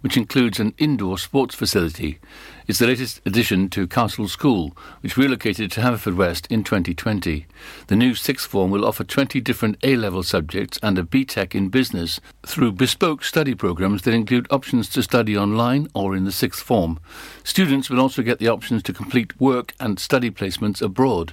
which includes an indoor sports facility. It's the latest addition to Castle School, which relocated to Haverfordwest in 2020. The new sixth form will offer 20 different A level subjects and a BTEC in business through bespoke study programs that include options to study online or in the sixth form. Students will also get the options to complete work and study placements abroad.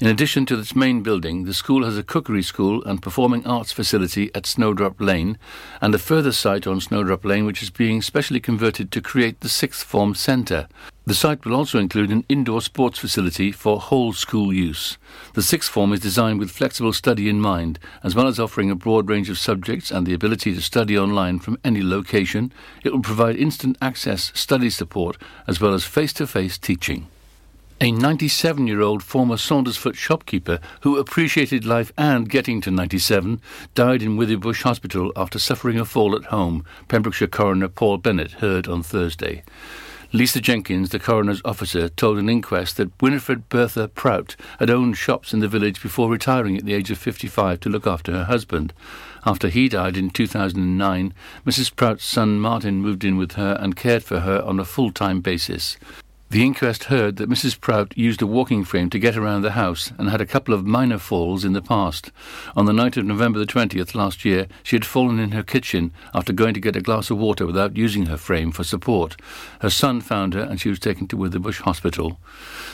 In addition to its main building, the school has a cookery school and performing arts facility at Snowdrop Lane, and a further site on Snowdrop Lane which is being specially converted to create the sixth form centre. The site will also include an indoor sports facility for whole school use. The sixth form is designed with flexible study in mind, as well as offering a broad range of subjects and the ability to study online from any location. It will provide instant access study support as well as face to face teaching. A 97 year old former Saundersfoot shopkeeper who appreciated life and getting to 97 died in Withybush Hospital after suffering a fall at home, Pembrokeshire coroner Paul Bennett heard on Thursday. Lisa Jenkins, the coroner's officer, told an inquest that Winifred Bertha Prout had owned shops in the village before retiring at the age of 55 to look after her husband. After he died in 2009, Mrs. Prout's son Martin moved in with her and cared for her on a full time basis. The inquest heard that Mrs. Prout used a walking frame to get around the house and had a couple of minor falls in the past. On the night of November the 20th last year, she had fallen in her kitchen after going to get a glass of water without using her frame for support. Her son found her and she was taken to Withybush Hospital.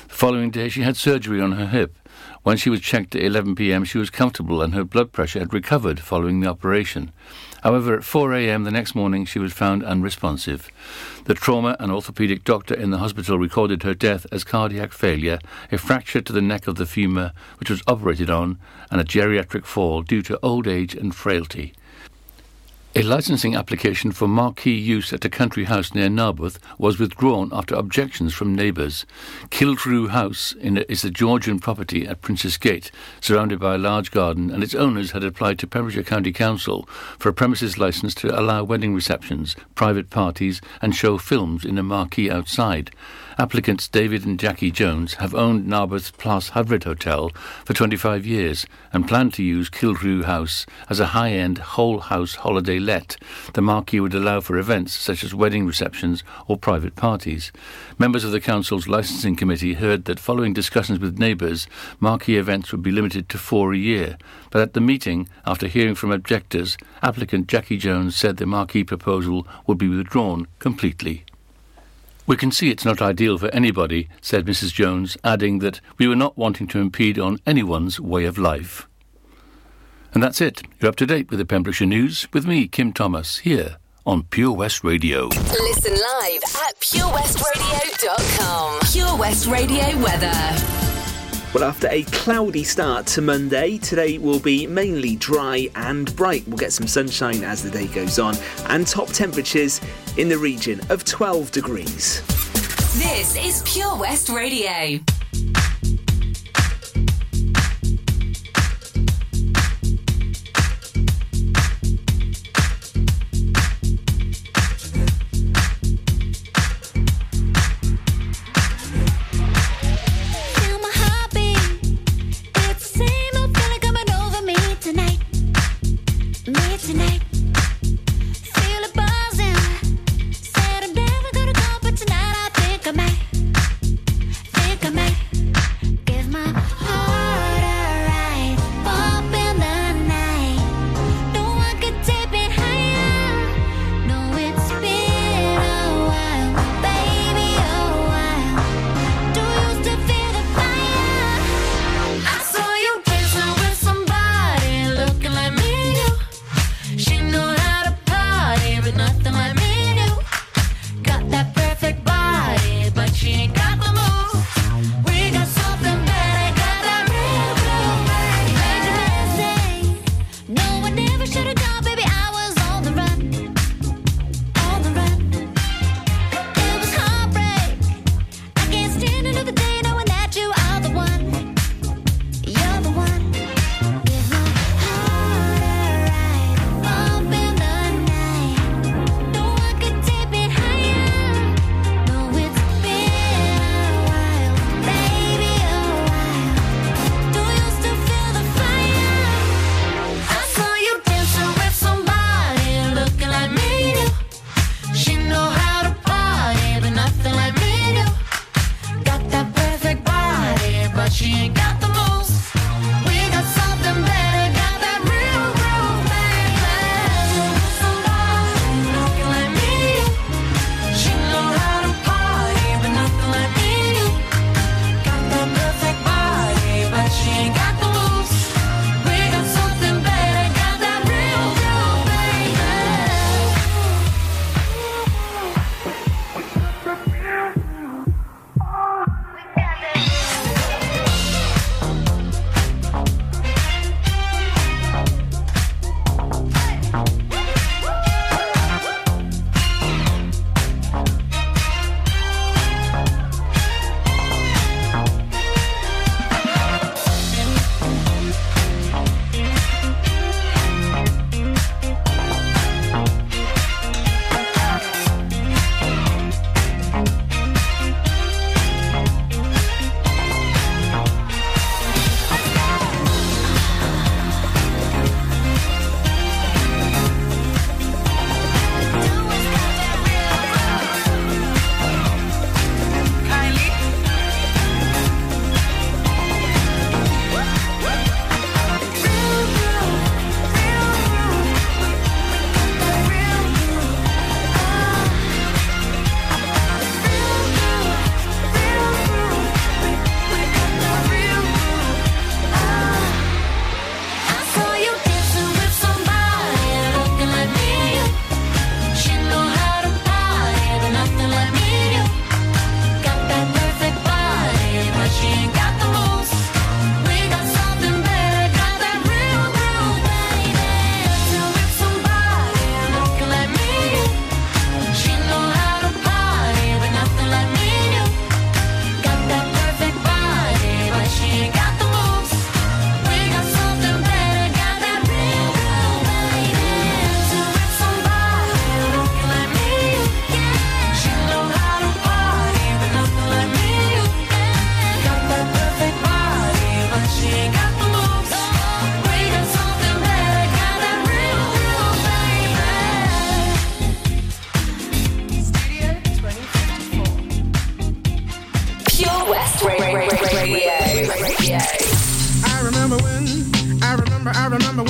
The following day, she had surgery on her hip. When she was checked at 11 pm, she was comfortable and her blood pressure had recovered following the operation. However, at 4 a.m. the next morning, she was found unresponsive. The trauma and orthopaedic doctor in the hospital recorded her death as cardiac failure, a fracture to the neck of the femur, which was operated on, and a geriatric fall due to old age and frailty. A licensing application for marquee use at a country house near Narberth was withdrawn after objections from neighbours. Kiltrew House is a Georgian property at Princes Gate, surrounded by a large garden, and its owners had applied to Pembrokeshire County Council for a premises licence to allow wedding receptions, private parties, and show films in a marquee outside. Applicants David and Jackie Jones have owned Narberth's Plas Hyfryd Hotel for 25 years and plan to use Kilrew House as a high-end whole house holiday let. The marquee would allow for events such as wedding receptions or private parties. Members of the council's licensing committee heard that following discussions with neighbours, marquee events would be limited to four a year. But at the meeting, after hearing from objectors, applicant Jackie Jones said the marquee proposal would be withdrawn completely. We can see it's not ideal for anybody, said Mrs. Jones, adding that we were not wanting to impede on anyone's way of life. And that's it. You're up to date with the Pembrokeshire News with me, Kim Thomas, here on Pure West Radio. Listen live at purewestradio.com. Pure West Radio weather. Well, after a cloudy start to Monday, today will be mainly dry and bright. We'll get some sunshine as the day goes on, and top temperatures in the region of 12 degrees. This is Pure West Radio. remember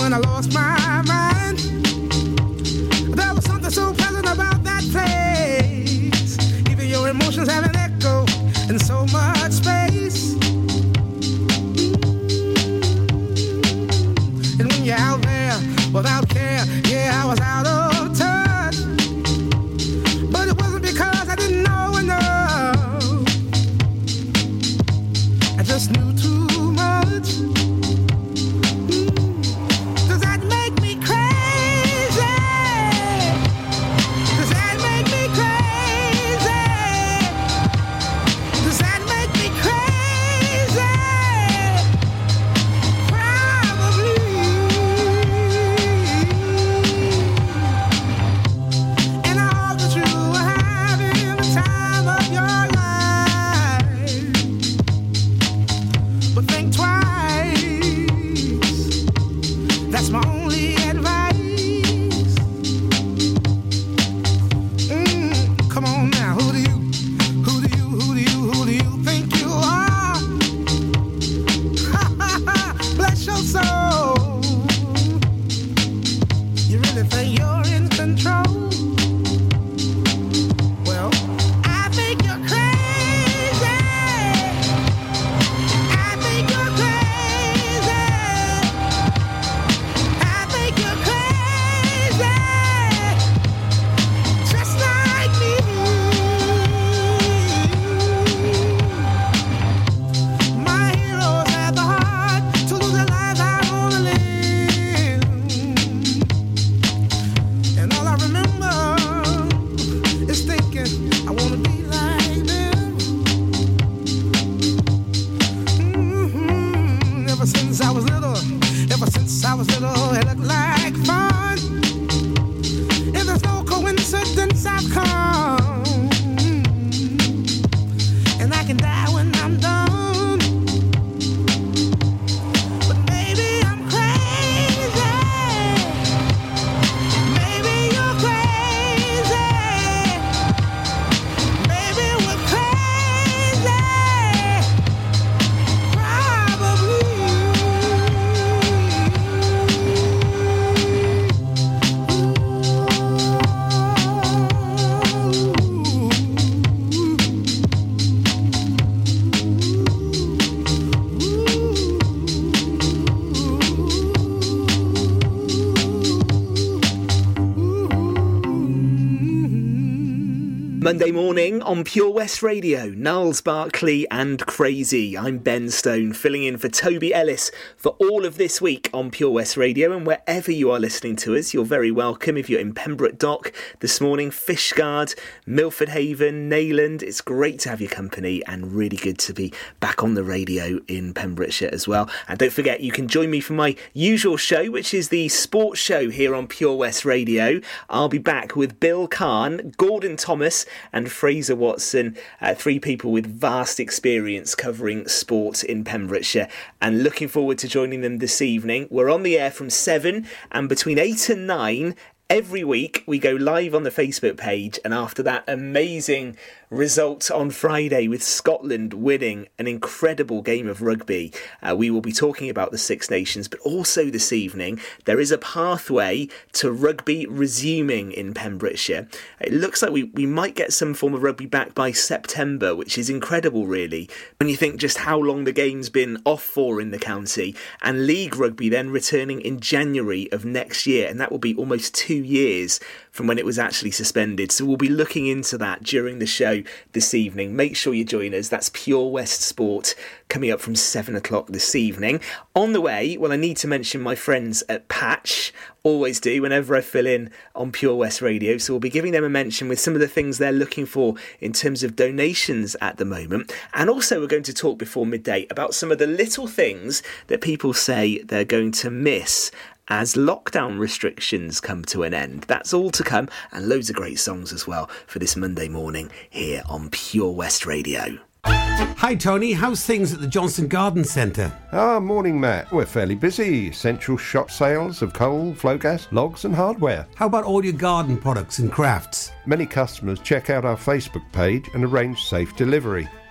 On Pure West Radio, Gnarls Barkley and Crazy. I'm Ben Stone, filling in for Toby Ellis for all of this week on Pure West Radio. And wherever you are listening to us, you're very welcome. If you're in Pembroke Dock this morning, Fishguard, Milford Haven, Neyland, it's great to have your company and really good to be back on the radio in Pembrokeshire as well. And don't forget, you can join me for my usual show, which is the sports show here on Pure West Radio. I'll be back with Bill Kahn, Gordon Thomas, and Fraser Watson, uh, three people with vast experience covering sport in Pembrokeshire. And looking forward to joining them this evening. We're on the air from 7 and between 8 and 9 every week we go live on the Facebook page, and after that amazing result on Friday with Scotland winning an incredible game of rugby. Uh, we will be talking about the Six Nations, but also this evening there is a pathway to rugby resuming in Pembrokeshire. It looks like we, we might get some form of rugby back by September, which is incredible, really, when you think just how long the game's been off for in the county, and League Rugby then returning in January of next year, and that will be almost two years from when it was actually suspended. So we'll be looking into that during the show this evening. Make sure you join us. That's Pure West Sport coming up from seven o'clock this evening. On the way, well, I need to mention my friends at Patch. Always do whenever I fill in on Pure West Radio. So we'll be giving them a mention with some of the things they're looking for in terms of donations at the moment. And also, we're going to talk before midday about some of the little things that people say they're going to miss as lockdown restrictions come to an end. That's all to come, and loads of great songs as well for this Monday morning here on Pure West Radio. Hi, Tony. How's things at the Johnston Garden Centre? Ah, morning, Matt. We're fairly busy. Central shop sales of coal, Flogas, logs, and hardware. How about all your garden products and crafts? Many customers check out our Facebook page and arrange safe delivery.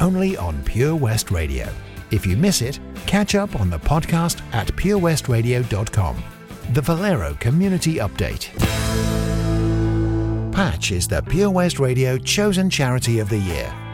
only on Pure West Radio. If you miss it, catch up on the podcast at purewestradio.com. The Valero Community Update. Patch is the Pure West Radio chosen charity of the year.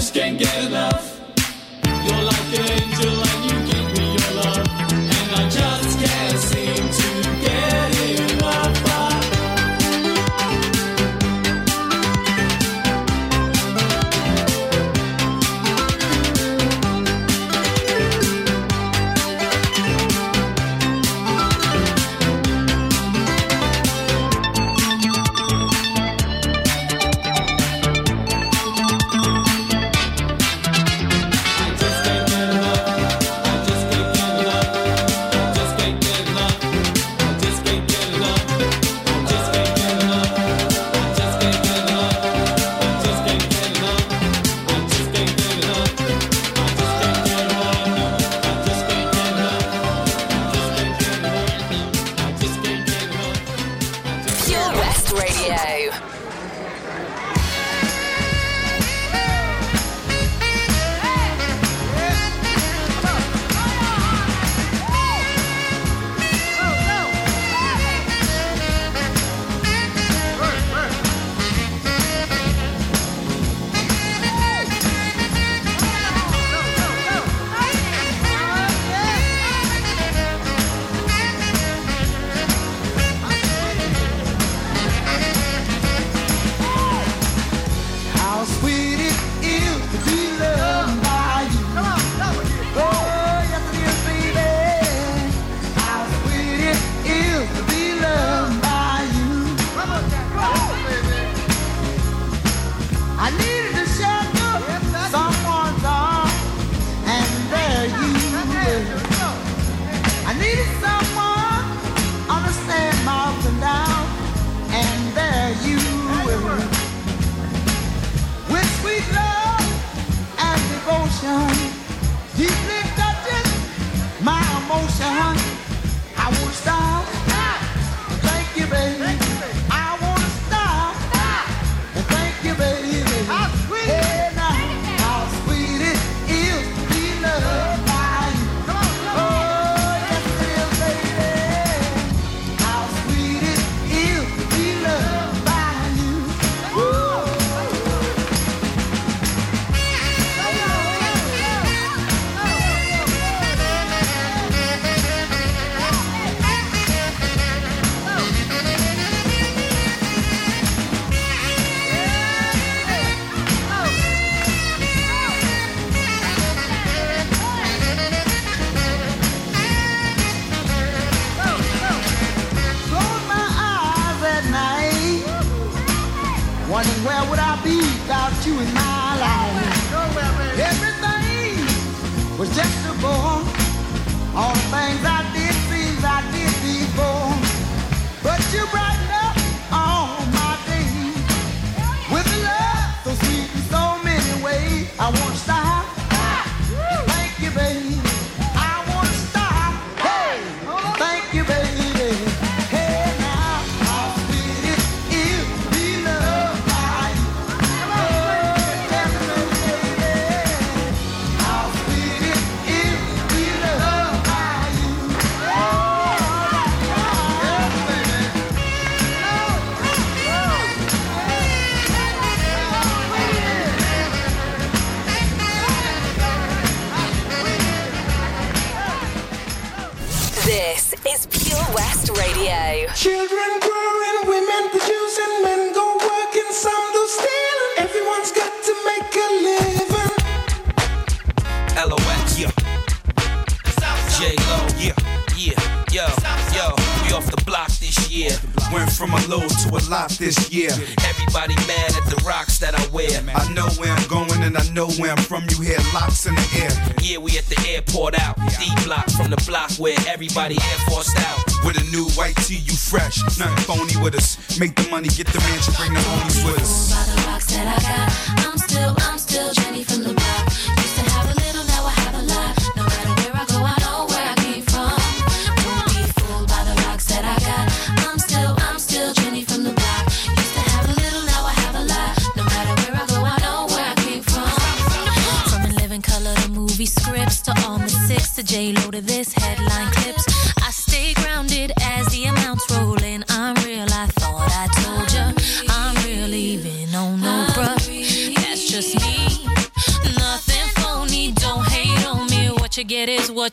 just can't get enough. Radio. Children growing, women producing, men go working, some do stealing. Everyone's got to make a living. LOX, yeah. J Lo, yeah, yeah, yo, yo. We off the block this year. Went from a low to a lot this year. Everybody mad at the rocks that I wear. I know where I'm going and I know where I'm from. You hear locks in the poured out. D block from the block where everybody air forced out. With a new white tee, you fresh. Nothing phony with us. Make the money, get the mansion, bring the homies with us.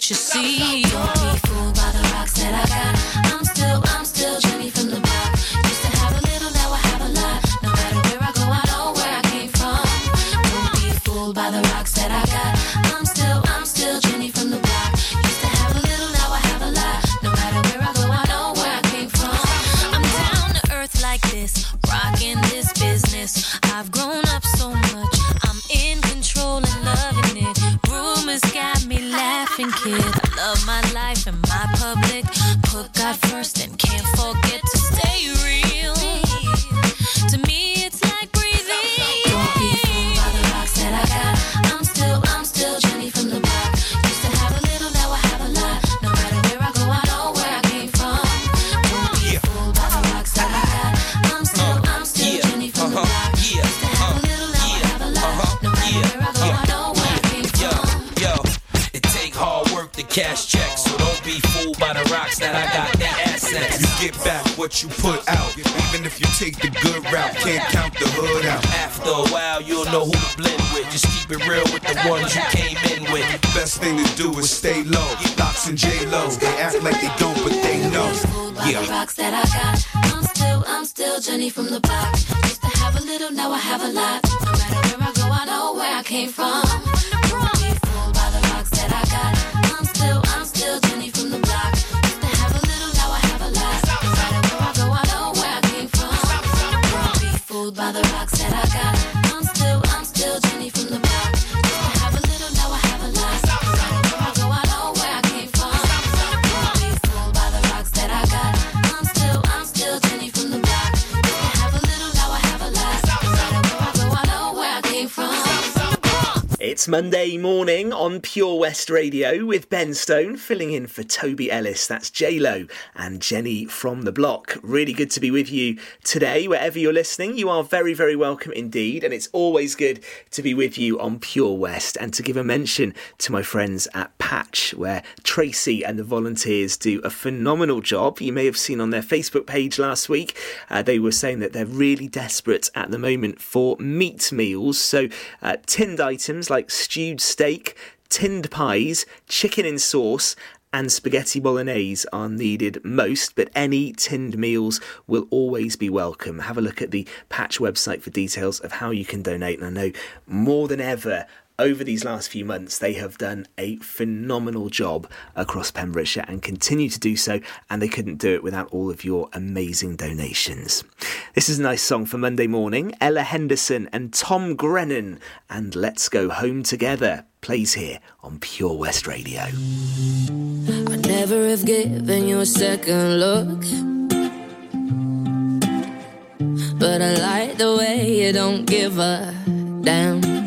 You see. What you put out. Even if you take the good route, can't count the hood out. After a while, you'll know who to blend with. Just keep it real with the ones you came in with. Best thing to do is stay low. Locks and J Lo, they act like they don't, but they know. Yeah. the rocks that I got. I'm still, I'm still Jenny from the block. Used to have a little, now I have a lot. No matter where I go, I know where I came from. Monday morning on Pure West Radio with Ben Stone filling in for Toby Ellis. That's J Lo and Jenny from the block. Really good to be with you today, wherever you're listening. You are very, very welcome indeed, and it's always good to be with you on Pure West and to give a mention to my friends at Patch, where Tracy and the volunteers do a phenomenal job. You may have seen on their Facebook page last week, uh, they were saying that they're really desperate at the moment for meat meals. So, uh, tinned items like stewed steak, tinned pies, chicken in sauce, and spaghetti bolognese are needed most, but any tinned meals will always be welcome. Have a look at the Patch website for details of how you can donate. And I know more than ever, over these last few months, they have done a phenomenal job across Pembrokeshire and continue to do so, and they couldn't do it without all of your amazing donations. This is a nice song for Monday morning. Ella Henderson and Tom Grennan, and Let's Go Home Together plays here on Pure West Radio. I'd never have given you a second look. But I like the way you don't give a damn.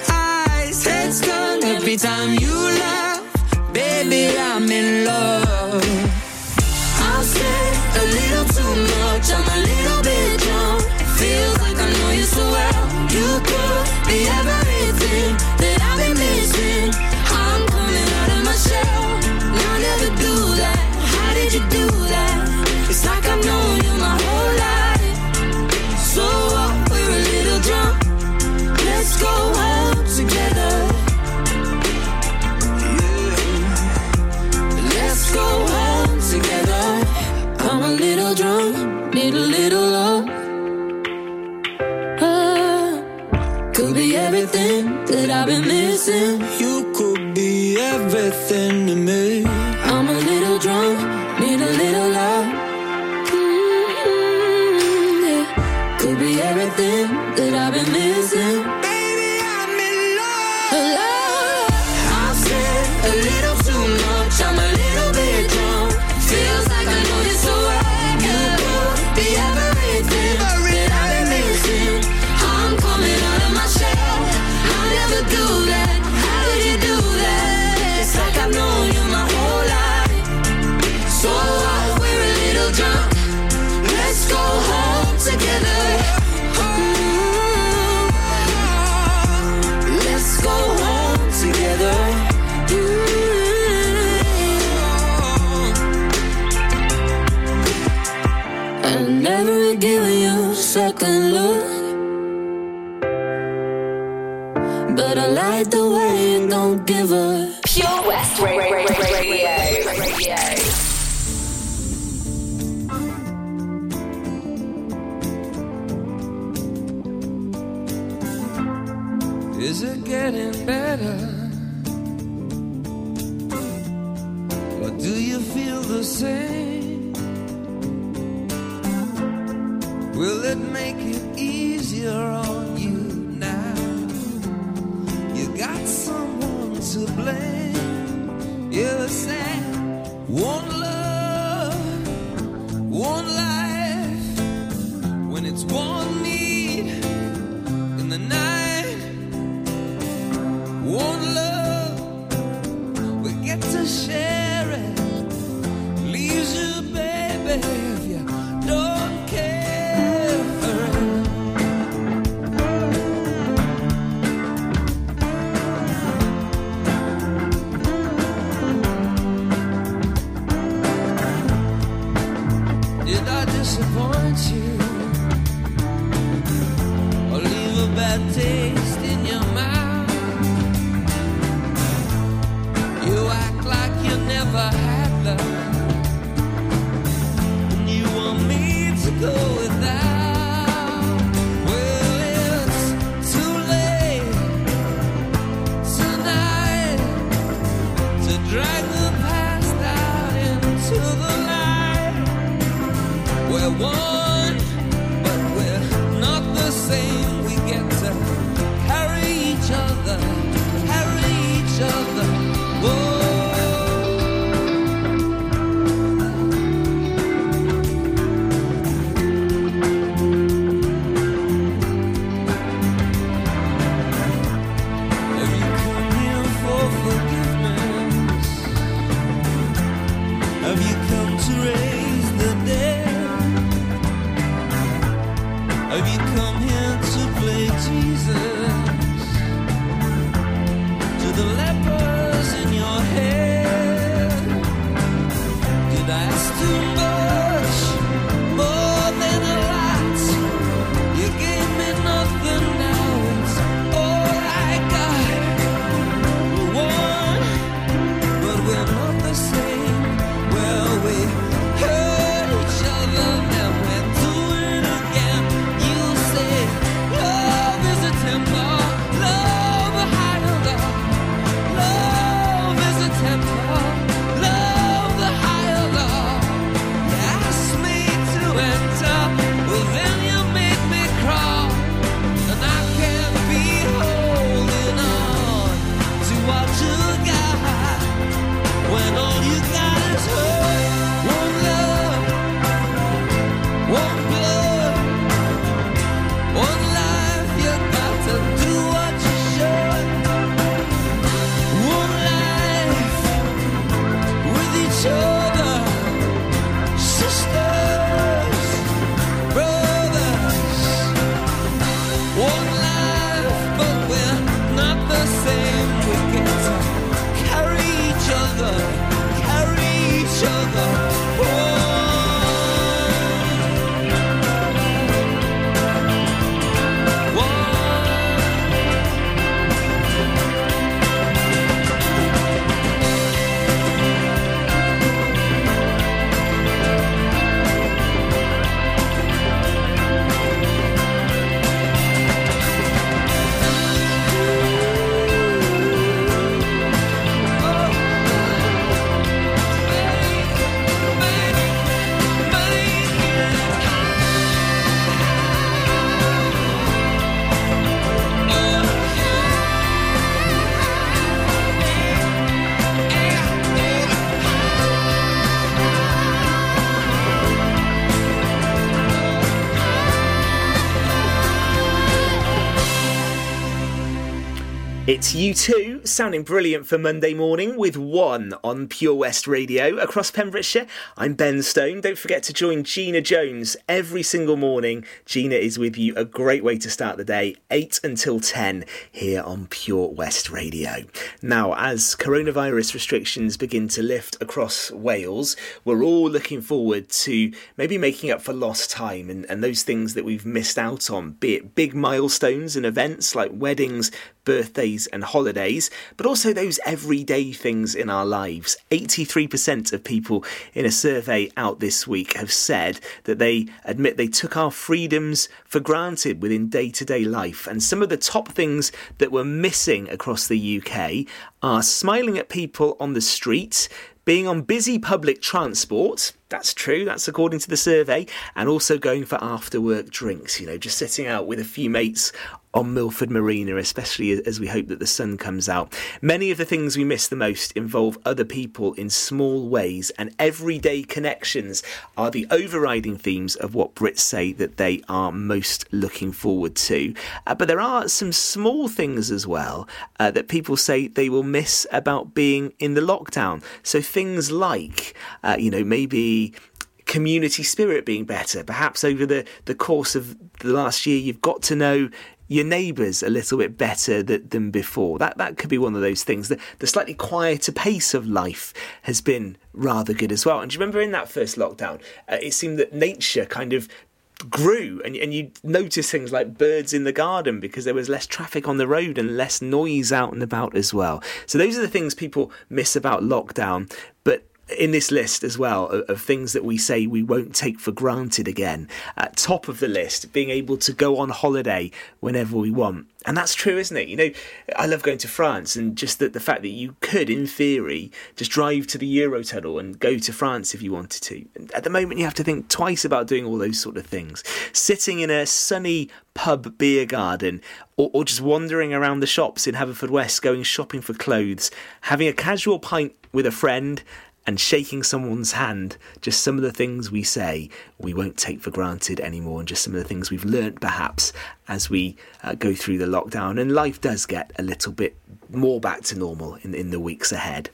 Heads turn every time you laugh. Baby, I'm in love. I've said a little too much, I'm a little need a little love. Uh, could be everything that I've been missing. second look. each other. Sounding brilliant for Monday morning with one on Pure West Radio across Pembrokeshire. I'm Ben Stone. Don't forget to join Gina Jones every single morning. Gina is with you, a great way to start the day, 8 until 10 here on Pure West Radio. Now, as coronavirus restrictions begin to lift across Wales, we're all looking forward to maybe making up for lost time and, and those things that we've missed out on, be it big milestones and events like weddings, birthdays and holidays, but also those everyday things in our lives. 83% of people in a survey out this week have said that they admit they took our freedoms for granted within day to day life. And some of the top things that were missing across the UK are smiling at people on the street, being on busy public transport. That's true, that's according to the survey, and also going for after work drinks, you know, just sitting out with a few mates on Milford Marina, especially as we hope that the sun comes out. Many of the things we miss the most involve other people in small ways, and everyday connections are the overriding themes of what Brits say that they are most looking forward to. Uh, but there are some small things as well uh, that people say they will miss about being in the lockdown. So things like, uh, you know, maybe community spirit being better. Perhaps over the, the course of the last year, you've got to know your neighbours a little bit better th- than before. That that could be one of those things. The, the slightly quieter pace of life has been rather good as well. And do you remember in that first lockdown, uh, it seemed that nature kind of grew and, and you notice things like birds in the garden because there was less traffic on the road and less noise out and about as well so those are the things people miss about lockdown but in this list as well of, of things that we say we won't take for granted again. At top of the list, being able to go on holiday whenever we want. And that's true, isn't it? You know, I love going to France and just the, the fact that you could, in theory, just drive to the Eurotunnel and go to France if you wanted to. At the moment, you have to think twice about doing all those sort of things. Sitting in a sunny pub beer garden or, or just wandering around the shops in Haverfordwest going shopping for clothes, having a casual pint with a friend and shaking someone's hand, just some of the things we say we won't take for granted anymore, and just some of the things we've learnt perhaps as we uh, go through the lockdown. And life does get a little bit more back to normal in, in the weeks ahead.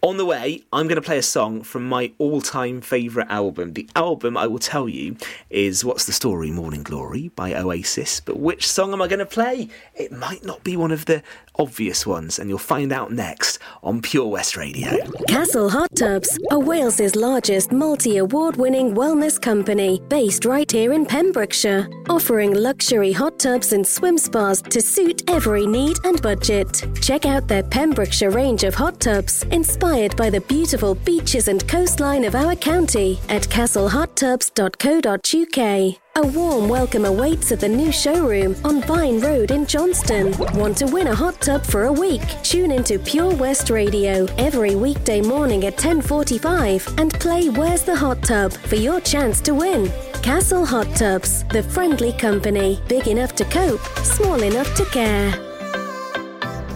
On the way, I'm going to play a song from my all time favourite album. The album, I will tell you, is What's the Story Morning Glory by Oasis. But which song am I going to play? It might not be one of the obvious ones, and you'll find out next on Pure West Radio. Castle Hot Tubs are Wales's largest multi-award winning wellness company based right here in Pembrokeshire, offering luxury hot tubs and swim spas to suit every need and budget. Check out their Pembrokeshire range of hot tubs inspired by the beautiful beaches and coastline of our county at castlehottubs.co.uk. A warm welcome awaits at the new showroom on Vine Road in Johnston. Want to win a hot tub for a week? Tune into Pure West Radio every weekday morning at 10:45 and play Where's the Hot Tub for your chance to win. Castle Hot Tubs, the friendly company, big enough to cope, small enough to care.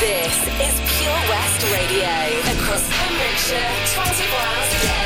This is Pure West Radio across Pembrokeshire, 24 hours a day.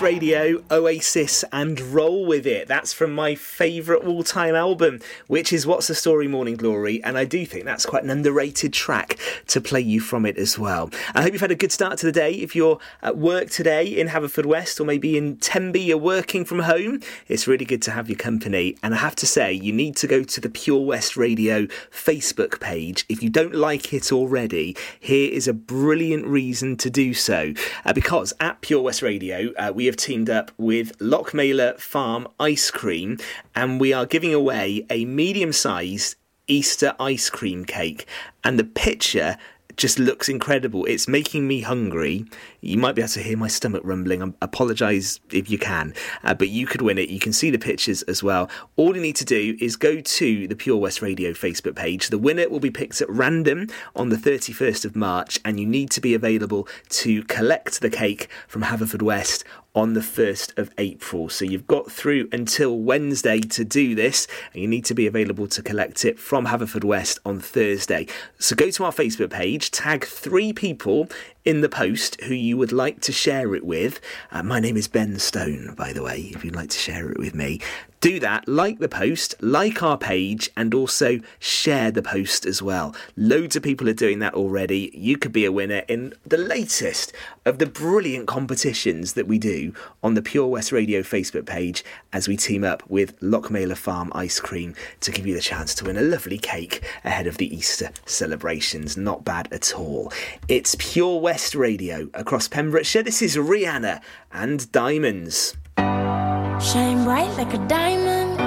Radio, Oasis, and Roll With It. That's from my favourite all time album, which is What's the Story Morning Glory, and I do think that's quite an underrated track to play you from it as well. I hope you've had a good start to the day. If you're at work today in Haverfordwest or maybe in Tenby, you're working from home, it's really good to have your company. And I have to say, you need to go to the Pure West Radio Facebook page. If you don't like it already, here is a brilliant reason to do so. Uh, because at Pure West Radio, uh, we have teamed up with Lochmeyler Farm Ice Cream and we are giving away a medium sized Easter ice cream cake. And the picture just looks incredible. It's making me hungry. You might be able to hear my stomach rumbling. I apologize if you can, uh, but you could win it. You can see the pictures as well. All you need to do is go to the Pure West Radio Facebook page. The winner will be picked at random on the 31st of March, and you need to be available to collect the cake from Haverfordwest on the 1st of April. So you've got through until Wednesday to do this, and you need to be available to collect it from Haverfordwest on Thursday. So go to our Facebook page, tag three people in the post who you would like to share it with. Uh, my name is Ben Stone, by the way, if you'd like to share it with me. Do that, like the post, like our page, and also share the post as well. Loads of people are doing that already. You could be a winner in the latest of the brilliant competitions that we do on the Pure West Radio Facebook page as we team up with Lochmeyler Farm Ice Cream to give you the chance to win a lovely cake ahead of the Easter celebrations. Not bad at all. It's Pure West Radio across Pembrokeshire. This is Rihanna and Diamonds. Shine bright like a diamond.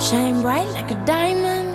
Shine bright like a diamond.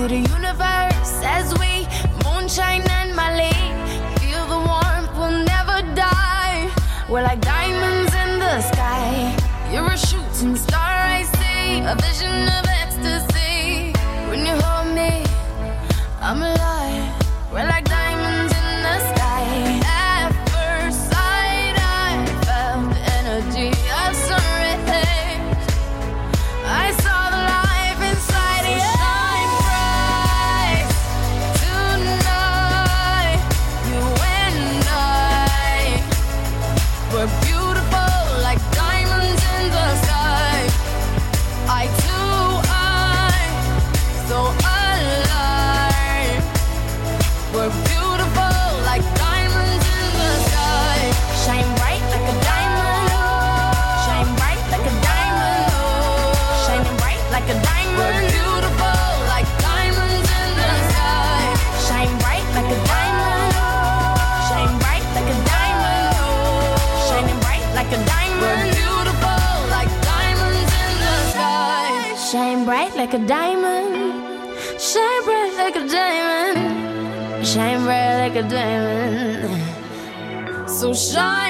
To the universe as we moonshine and Mali. Feel the warmth, we'll never die. We're like diamonds in the sky. You're a shooting star I see, a vision of ecstasy. When you hold me, I'm alive. A diamond. So shine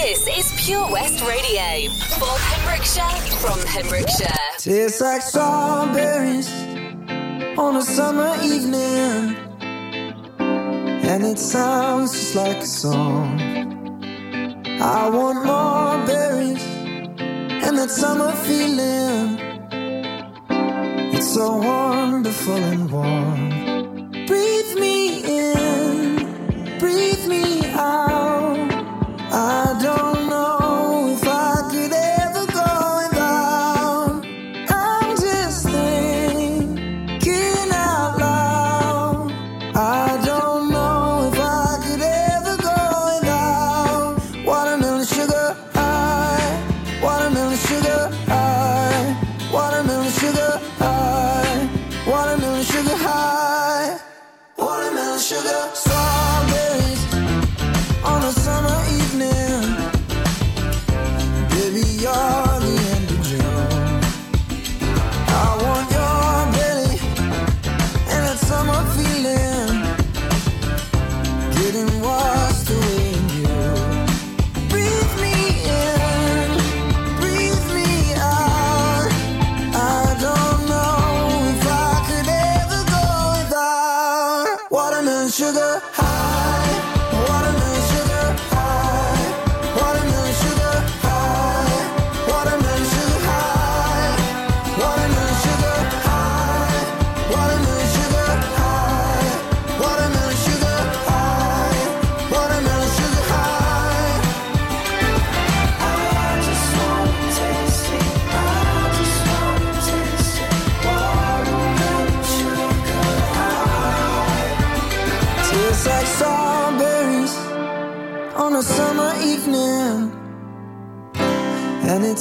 This is Pure West Radio for Pembrokeshire from Pembrokeshire. Tastes like strawberries on a summer evening, and it sounds just like a song. I want more berries and that summer feeling. It's so wonderful and warm. Breathe me in, breathe me out.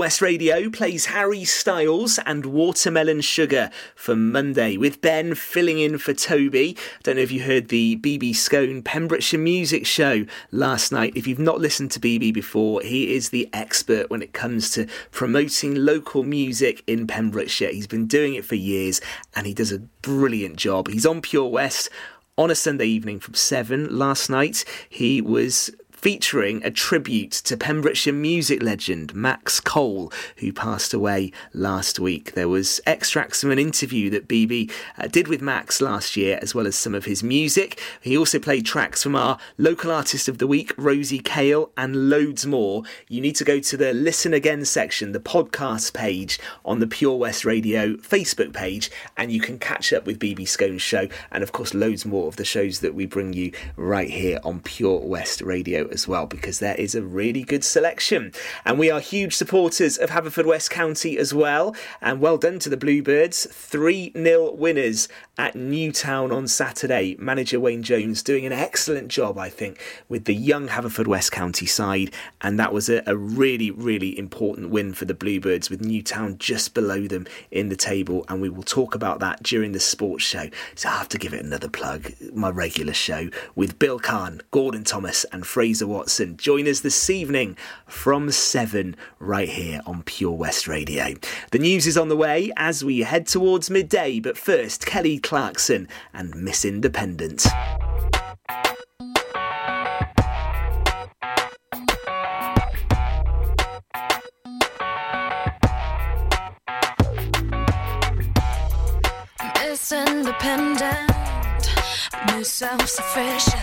West Radio plays Harry Styles and Watermelon Sugar for Monday, with Ben filling in for Toby. I don't know if you heard the BB Skone Pembrokeshire Music Show last night. If you've not listened to BB before, he is the expert when it comes to promoting local music in Pembrokeshire. He's been doing it for years and he does a brilliant job. He's on Pure West on a Sunday evening from 7 last night. He was featuring a tribute to Pembrokeshire music legend Max Cole, who passed away last week. There was extracts from an interview that BB uh, did with Max last year, as well as some of his music. He also played tracks from our local artist of the week, Rosie Kale, and loads more. You need to go to the Listen Again section, the podcast page on the Pure West Radio Facebook page, and you can catch up with BB Skone's show, and of course, loads more of the shows that we bring you right here on Pure West Radio as well, because there is a really good selection. And we are huge supporters of Haverfordwest County as well. And well done to the Bluebirds. 3 0 winners at Newtown on Saturday. Manager Wayne Jones doing an excellent job, I think, with the young Haverfordwest County side. And that was a, a really, really important win for the Bluebirds, with Newtown just below them in the table. And we will talk about that during the sports show. So I have to give it another plug, my regular show with Bill Kahn, Gordon Thomas, and Fraser Watson. Join us this evening from 7 right here on Pure West Radio. The news is on the way as we head towards midday, but first, Kelly Clarkson and Miss Independent. Miss Independent, Miss Self Sufficient,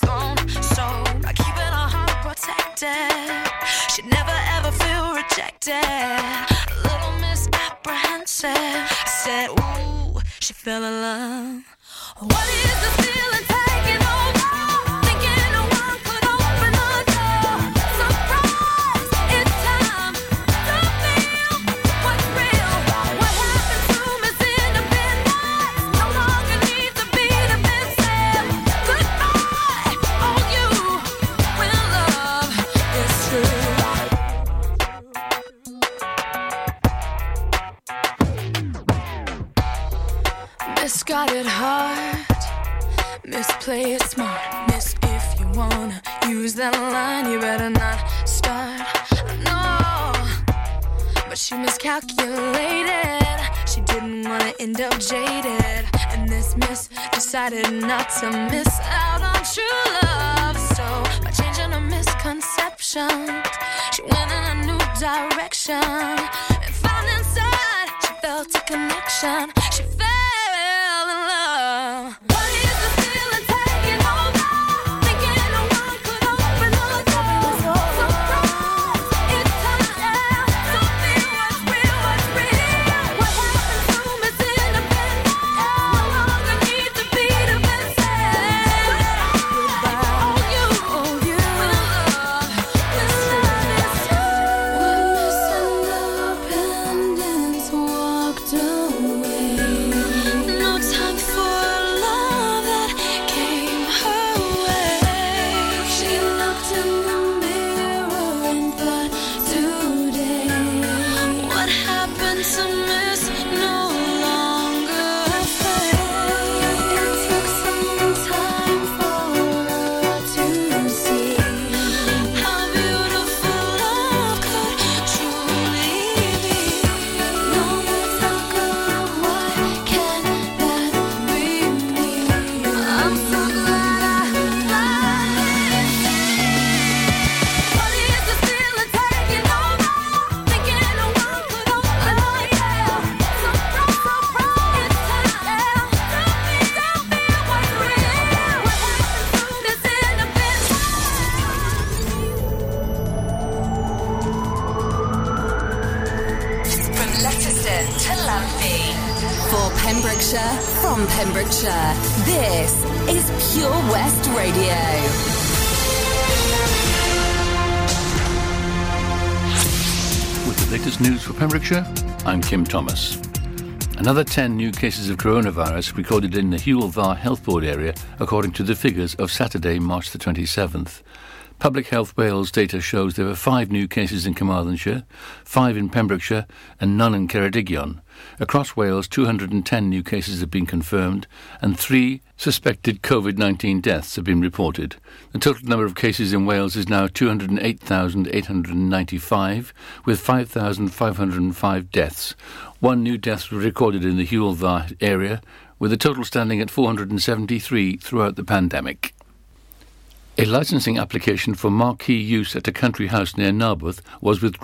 protected, she'd never ever feel rejected. A little misapprehensive. I said, ooh, she fell in love. What is the feeling end up jaded. And this miss decided not to miss out on true love. So by changing her misconceptions, she went in a new direction. And found inside, she felt a connection. She Kim Thomas. Another 10 new cases of coronavirus recorded in the Hywel Dda Health Board area, according to the figures of Saturday, March the 27th. Public Health Wales data shows there were five new cases in Carmarthenshire, five in Pembrokeshire, and none in Ceredigion. Across Wales, 210 new cases have been confirmed, and three suspected COVID 19 deaths have been reported. The total number of cases in Wales is now 208,895, with 5,505 deaths. One new death was recorded in the Hywel Dda area, with the total standing at 473 throughout the pandemic. A licensing application for marquee use at a country house near Narberth was withdrawn.